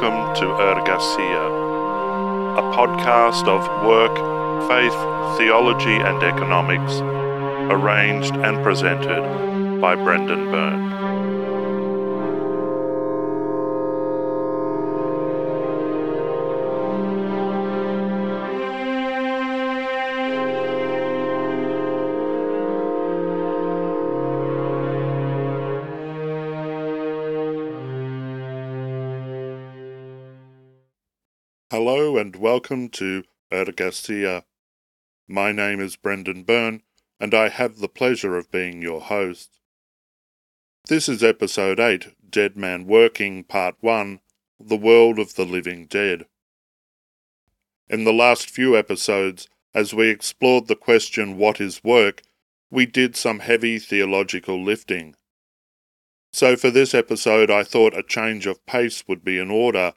welcome to Ergasia, a podcast of work, faith, theology, and economics, arranged and presented by Brendan Byrne. Hello and welcome to Ergasia. My name is Brendan Byrne, and I have the pleasure of being your host. This is episode 8, Dead Man Working, Part 1 The World of the Living Dead. In the last few episodes, as we explored the question, What is work? we did some heavy theological lifting. So for this episode, I thought a change of pace would be in order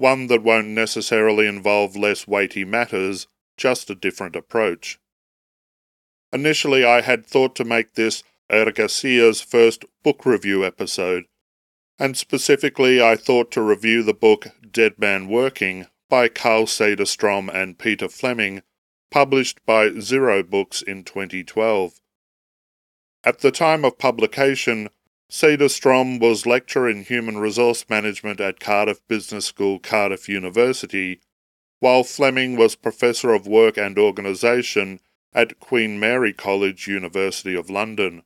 one that won't necessarily involve less weighty matters, just a different approach. Initially, I had thought to make this Ergasia's first book review episode, and specifically, I thought to review the book Dead Man Working by Carl Cederstrom and Peter Fleming, published by Zero Books in 2012. At the time of publication, Cederstrom was lecturer in human resource management at Cardiff Business School, Cardiff University, while Fleming was professor of work and organisation at Queen Mary College, University of London.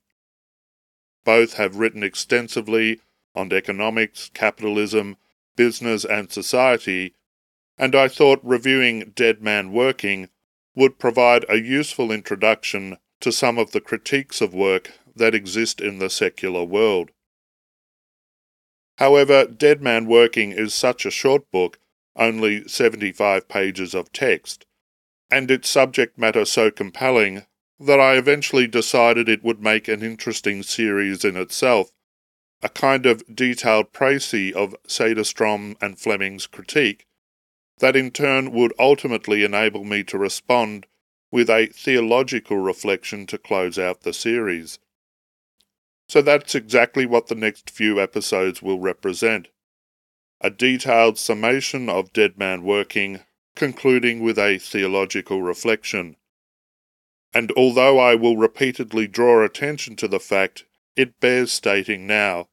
Both have written extensively on economics, capitalism, business, and society, and I thought reviewing Dead Man Working would provide a useful introduction to some of the critiques of work that exist in the secular world. However, Dead Man Working is such a short book, only 75 pages of text, and its subject matter so compelling that I eventually decided it would make an interesting series in itself, a kind of detailed précis of Cederstrom and Fleming's critique, that in turn would ultimately enable me to respond with a theological reflection to close out the series. So that's exactly what the next few episodes will represent. A detailed summation of Dead Man Working, concluding with a theological reflection. And although I will repeatedly draw attention to the fact, it bears stating now,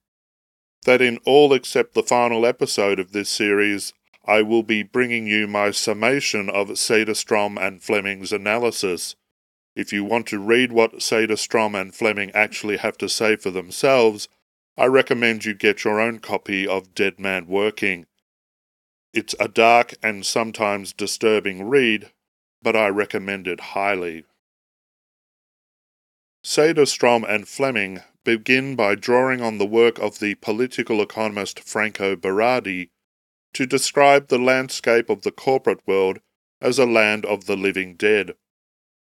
that in all except the final episode of this series, I will be bringing you my summation of Cederstrom and Fleming's analysis, if you want to read what Cederstrom and Fleming actually have to say for themselves, I recommend you get your own copy of Dead Man Working. It's a dark and sometimes disturbing read, but I recommend it highly. Cederstrom and Fleming begin by drawing on the work of the political economist Franco Berardi to describe the landscape of the corporate world as a land of the living dead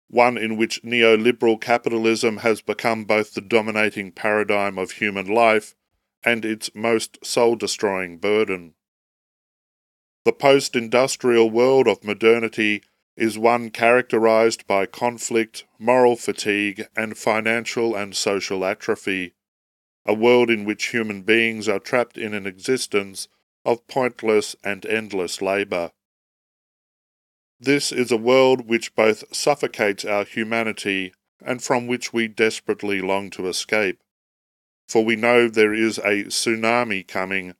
one in which neoliberal capitalism has become both the dominating paradigm of human life and its most soul destroying burden. The post industrial world of modernity is one characterized by conflict, moral fatigue, and financial and social atrophy, a world in which human beings are trapped in an existence of pointless and endless labour. This is a world which both suffocates our humanity and from which we desperately long to escape. For we know there is a tsunami coming,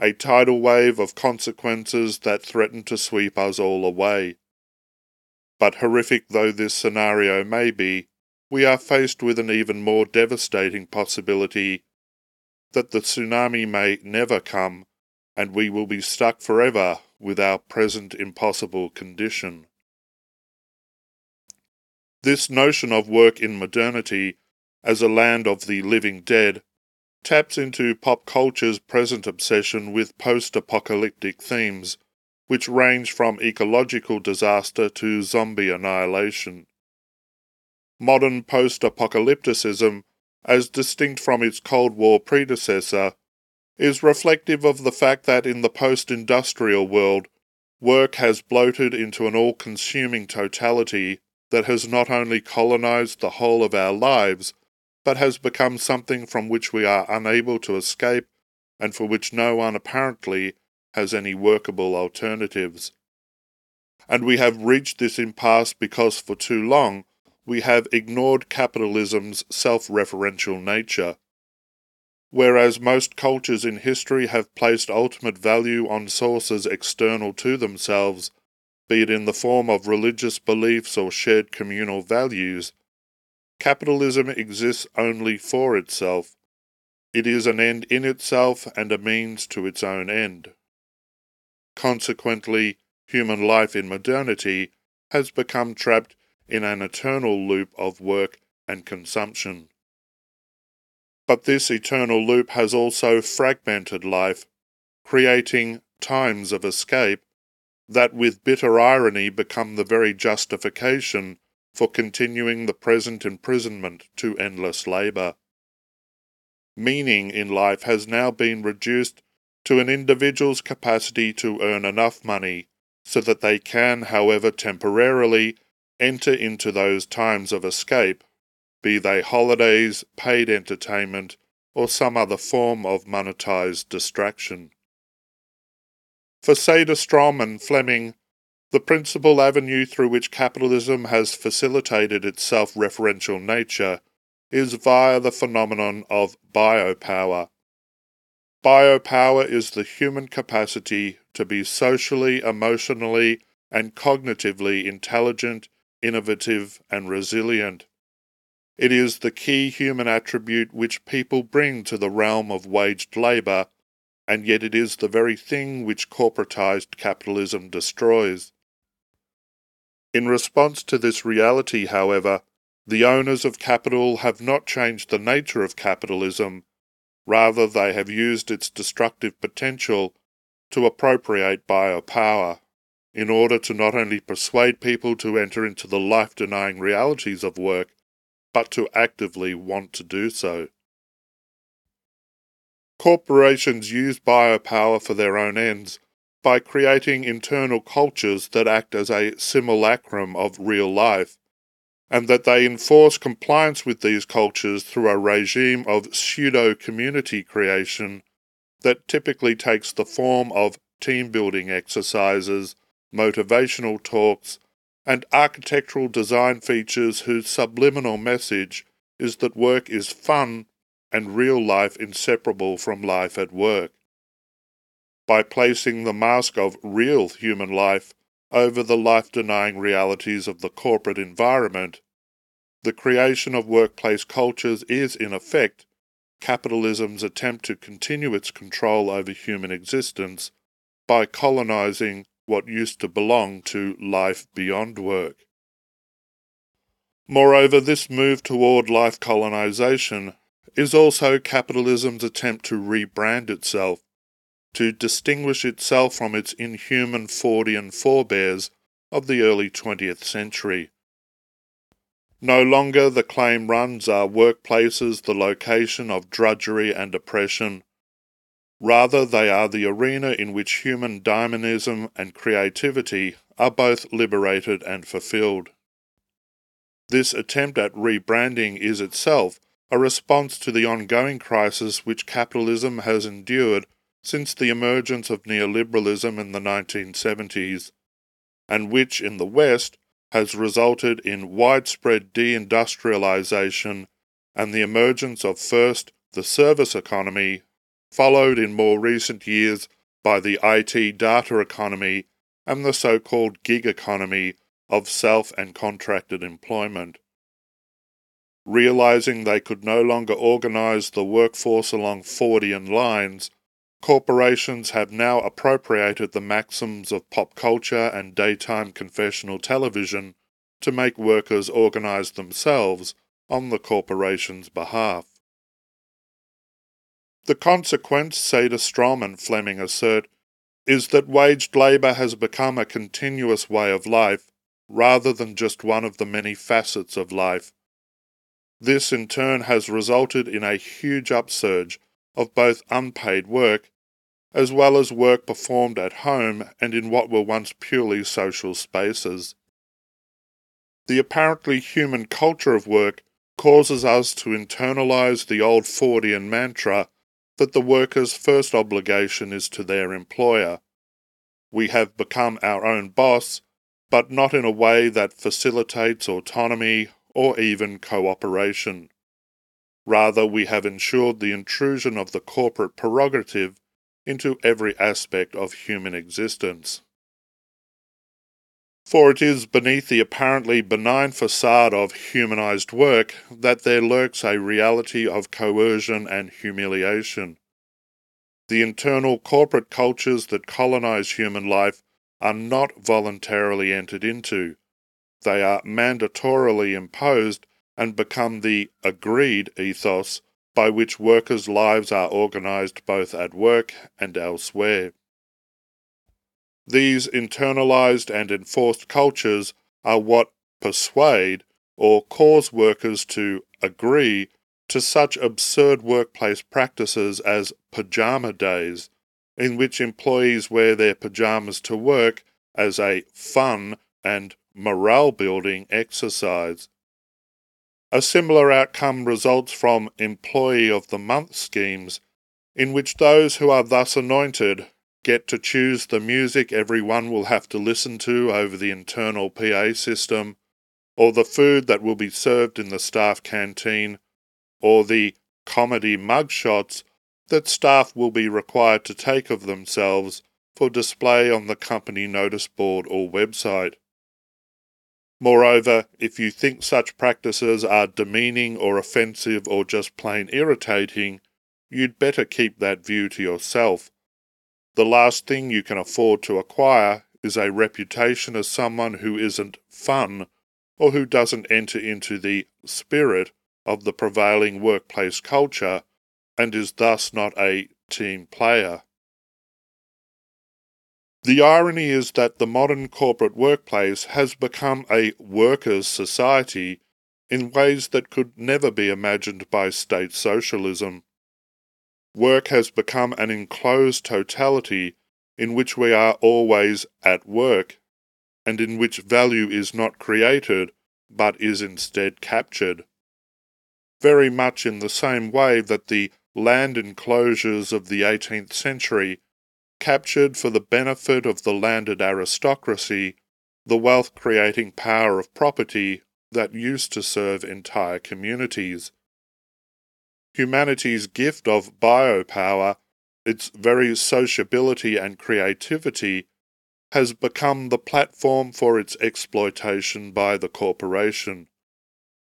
a tidal wave of consequences that threaten to sweep us all away. But horrific though this scenario may be, we are faced with an even more devastating possibility that the tsunami may never come and we will be stuck forever with our present impossible condition. This notion of work in modernity as a land of the living dead taps into pop culture's present obsession with post apocalyptic themes, which range from ecological disaster to zombie annihilation. Modern post apocalypticism, as distinct from its Cold War predecessor, is reflective of the fact that in the post industrial world, work has bloated into an all consuming totality that has not only colonized the whole of our lives, but has become something from which we are unable to escape and for which no one apparently has any workable alternatives. And we have reached this impasse because for too long we have ignored capitalism's self referential nature. Whereas most cultures in history have placed ultimate value on sources external to themselves, be it in the form of religious beliefs or shared communal values, capitalism exists only for itself. It is an end in itself and a means to its own end. Consequently, human life in modernity has become trapped in an eternal loop of work and consumption. But this eternal loop has also fragmented life, creating times of escape that with bitter irony become the very justification for continuing the present imprisonment to endless labour. Meaning in life has now been reduced to an individual's capacity to earn enough money so that they can, however temporarily, enter into those times of escape be they holidays, paid entertainment, or some other form of monetized distraction. For Cederstrom and Fleming, the principal avenue through which capitalism has facilitated its self referential nature is via the phenomenon of biopower. Biopower is the human capacity to be socially, emotionally, and cognitively intelligent, innovative, and resilient. It is the key human attribute which people bring to the realm of waged labour, and yet it is the very thing which corporatized capitalism destroys. In response to this reality, however, the owners of capital have not changed the nature of capitalism, rather, they have used its destructive potential to appropriate biopower in order to not only persuade people to enter into the life denying realities of work, but to actively want to do so. Corporations use biopower for their own ends by creating internal cultures that act as a simulacrum of real life, and that they enforce compliance with these cultures through a regime of pseudo community creation that typically takes the form of team building exercises, motivational talks, and architectural design features whose subliminal message is that work is fun and real life inseparable from life at work. By placing the mask of real human life over the life denying realities of the corporate environment, the creation of workplace cultures is, in effect, capitalism's attempt to continue its control over human existence by colonizing what used to belong to life beyond work. Moreover, this move toward life colonization is also capitalism's attempt to rebrand itself, to distinguish itself from its inhuman Fordian forebears of the early 20th century. No longer the claim runs are workplaces the location of drudgery and oppression, Rather, they are the arena in which human dynamism and creativity are both liberated and fulfilled. This attempt at rebranding is itself a response to the ongoing crisis which capitalism has endured since the emergence of neoliberalism in the 1970s, and which in the West has resulted in widespread deindustrialization and the emergence of first the service economy followed in more recent years by the IT data economy and the so called gig economy of self and contracted employment. Realizing they could no longer organize the workforce along Fordian lines, corporations have now appropriated the maxims of pop culture and daytime confessional television to make workers organize themselves on the corporation's behalf. The consequence, Cederstrom and Fleming assert, is that waged labour has become a continuous way of life, rather than just one of the many facets of life. This in turn has resulted in a huge upsurge of both unpaid work, as well as work performed at home and in what were once purely social spaces. The apparently human culture of work causes us to internalize the old Fordian mantra that the worker's first obligation is to their employer. We have become our own boss, but not in a way that facilitates autonomy or even cooperation. Rather, we have ensured the intrusion of the corporate prerogative into every aspect of human existence. For it is beneath the apparently benign facade of humanized work that there lurks a reality of coercion and humiliation. The internal corporate cultures that colonize human life are not voluntarily entered into. They are mandatorily imposed and become the agreed ethos by which workers' lives are organized both at work and elsewhere. These internalized and enforced cultures are what persuade or cause workers to agree to such absurd workplace practices as pajama days, in which employees wear their pajamas to work as a fun and morale building exercise. A similar outcome results from Employee of the Month schemes, in which those who are thus anointed get to choose the music everyone will have to listen to over the internal PA system, or the food that will be served in the staff canteen, or the comedy mugshots that staff will be required to take of themselves for display on the company notice board or website. Moreover, if you think such practices are demeaning or offensive or just plain irritating, you'd better keep that view to yourself. The last thing you can afford to acquire is a reputation as someone who isn't fun or who doesn't enter into the spirit of the prevailing workplace culture and is thus not a team player. The irony is that the modern corporate workplace has become a workers' society in ways that could never be imagined by state socialism. Work has become an enclosed totality in which we are always at work, and in which value is not created but is instead captured. Very much in the same way that the land enclosures of the 18th century captured for the benefit of the landed aristocracy the wealth creating power of property that used to serve entire communities. Humanity's gift of biopower, its very sociability and creativity, has become the platform for its exploitation by the corporation.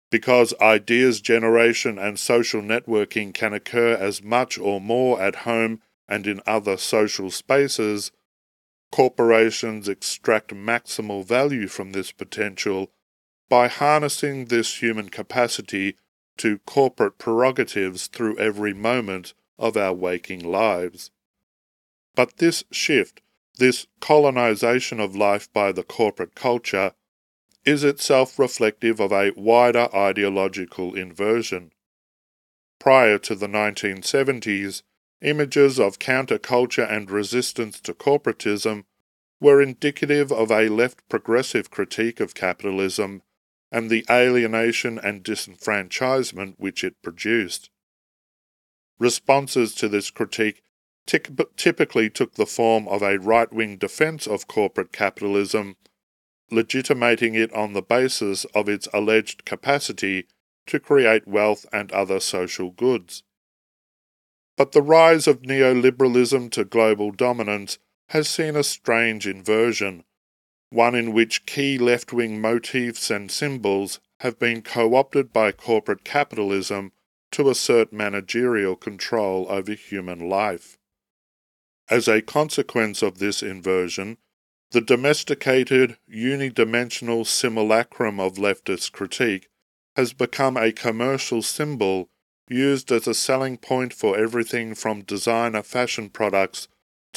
Because ideas generation and social networking can occur as much or more at home and in other social spaces, corporations extract maximal value from this potential by harnessing this human capacity to corporate prerogatives through every moment of our waking lives. But this shift, this colonization of life by the corporate culture, is itself reflective of a wider ideological inversion. Prior to the 1970s, Images of counterculture and resistance to corporatism were indicative of a left progressive critique of capitalism and the alienation and disenfranchisement which it produced. Responses to this critique typically took the form of a right wing defense of corporate capitalism, legitimating it on the basis of its alleged capacity to create wealth and other social goods. But the rise of neoliberalism to global dominance has seen a strange inversion, one in which key left wing motifs and symbols have been co opted by corporate capitalism to assert managerial control over human life. As a consequence of this inversion, the domesticated, unidimensional simulacrum of leftist critique has become a commercial symbol used as a selling point for everything from designer fashion products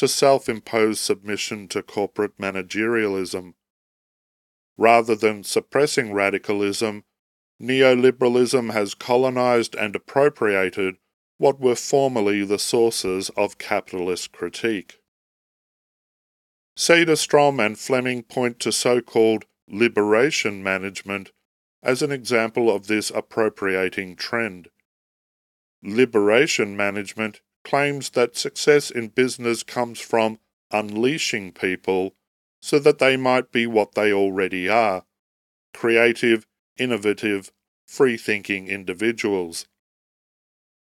to self imposed submission to corporate managerialism. Rather than suppressing radicalism, neoliberalism has colonized and appropriated what were formerly the sources of capitalist critique. Cederstrom and Fleming point to so called liberation management as an example of this appropriating trend liberation management claims that success in business comes from unleashing people so that they might be what they already are creative, innovative, free thinking individuals.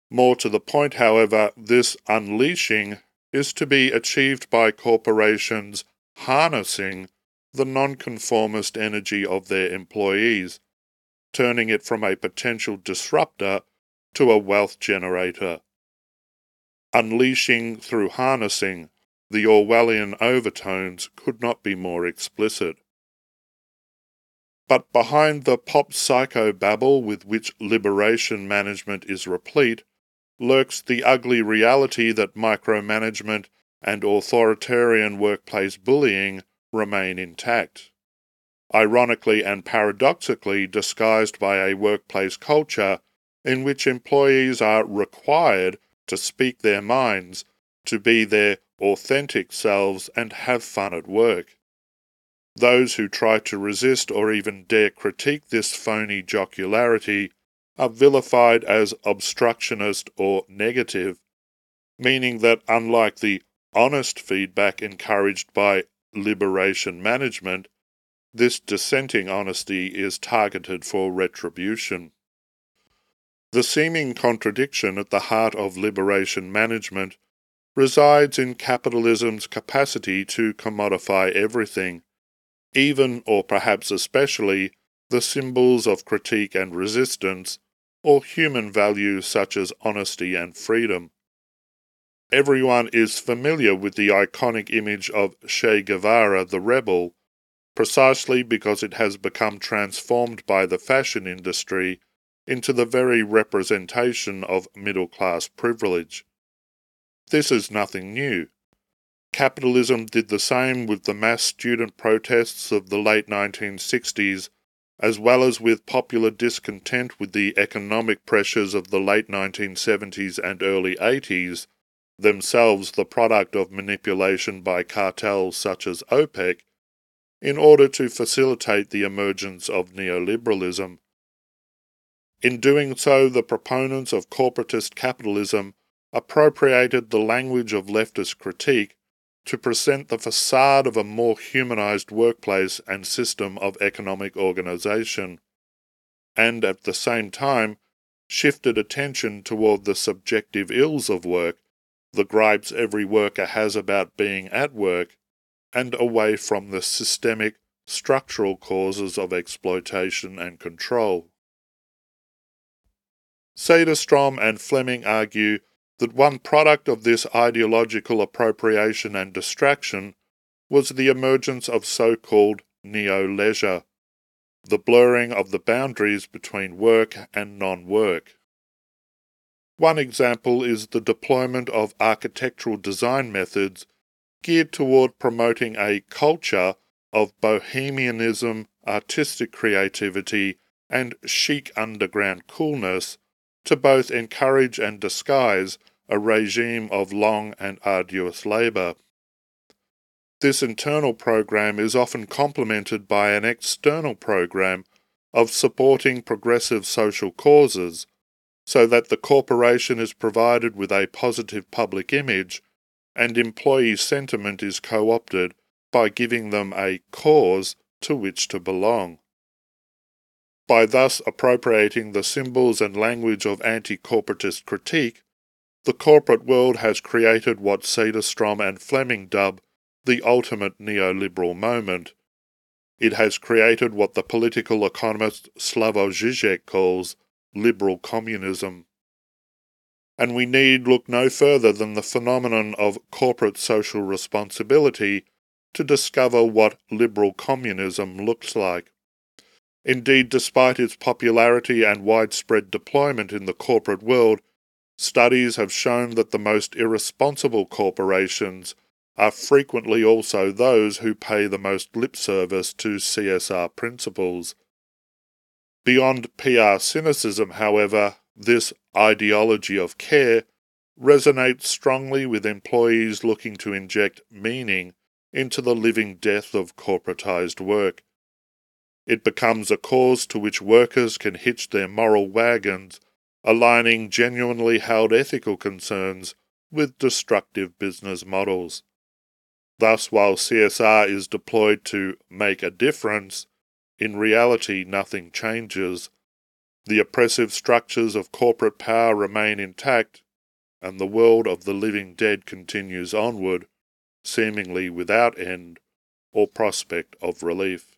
More to the point, however, this unleashing is to be achieved by corporations harnessing the nonconformist energy of their employees, turning it from a potential disruptor to a wealth generator. Unleashing through harnessing, the Orwellian overtones could not be more explicit. But behind the pop psycho babble with which liberation management is replete lurks the ugly reality that micromanagement and authoritarian workplace bullying remain intact. Ironically and paradoxically disguised by a workplace culture in which employees are required to speak their minds, to be their authentic selves, and have fun at work. Those who try to resist or even dare critique this phony jocularity are vilified as obstructionist or negative, meaning that unlike the honest feedback encouraged by liberation management, this dissenting honesty is targeted for retribution. The seeming contradiction at the heart of liberation management resides in capitalism's capacity to commodify everything, even or perhaps especially the symbols of critique and resistance, or human values such as honesty and freedom. Everyone is familiar with the iconic image of Che Guevara the rebel, precisely because it has become transformed by the fashion industry into the very representation of middle class privilege. This is nothing new. Capitalism did the same with the mass student protests of the late 1960s, as well as with popular discontent with the economic pressures of the late 1970s and early 80s, themselves the product of manipulation by cartels such as OPEC, in order to facilitate the emergence of neoliberalism. In doing so, the proponents of corporatist capitalism appropriated the language of leftist critique to present the facade of a more humanized workplace and system of economic organization, and at the same time shifted attention toward the subjective ills of work, the gripes every worker has about being at work, and away from the systemic, structural causes of exploitation and control. Cederstrom and Fleming argue that one product of this ideological appropriation and distraction was the emergence of so called neo leisure, the blurring of the boundaries between work and non work. One example is the deployment of architectural design methods geared toward promoting a culture of bohemianism, artistic creativity, and chic underground coolness to both encourage and disguise a regime of long and arduous labour. This internal program is often complemented by an external program of supporting progressive social causes, so that the corporation is provided with a positive public image and employee sentiment is co opted by giving them a cause to which to belong. By thus appropriating the symbols and language of anti corporatist critique, the corporate world has created what Cederstrom and Fleming dub the ultimate neoliberal moment. It has created what the political economist Slavoj Žižek calls liberal communism. And we need look no further than the phenomenon of corporate social responsibility to discover what liberal communism looks like. Indeed, despite its popularity and widespread deployment in the corporate world, Studies have shown that the most irresponsible corporations are frequently also those who pay the most lip service to CSR principles. Beyond PR cynicism, however, this ideology of care resonates strongly with employees looking to inject meaning into the living death of corporatized work. It becomes a cause to which workers can hitch their moral wagons aligning genuinely held ethical concerns with destructive business models. Thus, while CSR is deployed to make a difference, in reality nothing changes. The oppressive structures of corporate power remain intact, and the world of the living dead continues onward, seemingly without end or prospect of relief.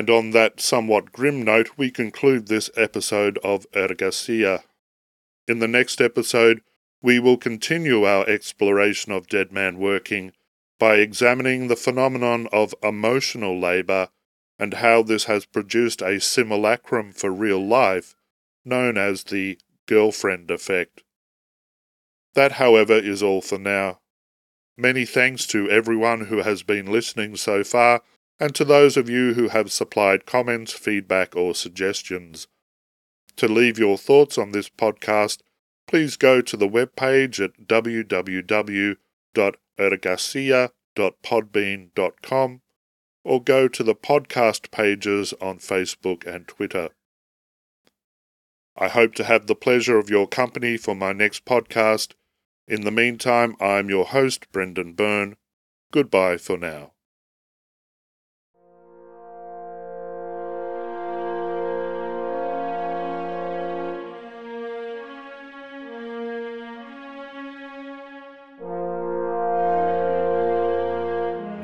And on that somewhat grim note, we conclude this episode of Ergasia. In the next episode, we will continue our exploration of Dead Man Working by examining the phenomenon of emotional labour and how this has produced a simulacrum for real life known as the girlfriend effect. That, however, is all for now. Many thanks to everyone who has been listening so far and to those of you who have supplied comments, feedback, or suggestions. To leave your thoughts on this podcast, please go to the webpage at www.ergasia.podbean.com or go to the podcast pages on Facebook and Twitter. I hope to have the pleasure of your company for my next podcast. In the meantime, I am your host, Brendan Byrne. Goodbye for now.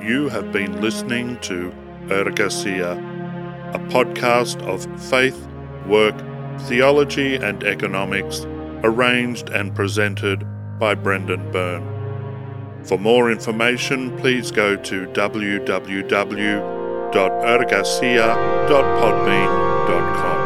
You have been listening to Ergasia, a podcast of faith, work, theology, and economics, arranged and presented by Brendan Byrne. For more information, please go to www.ergasia.podbean.com.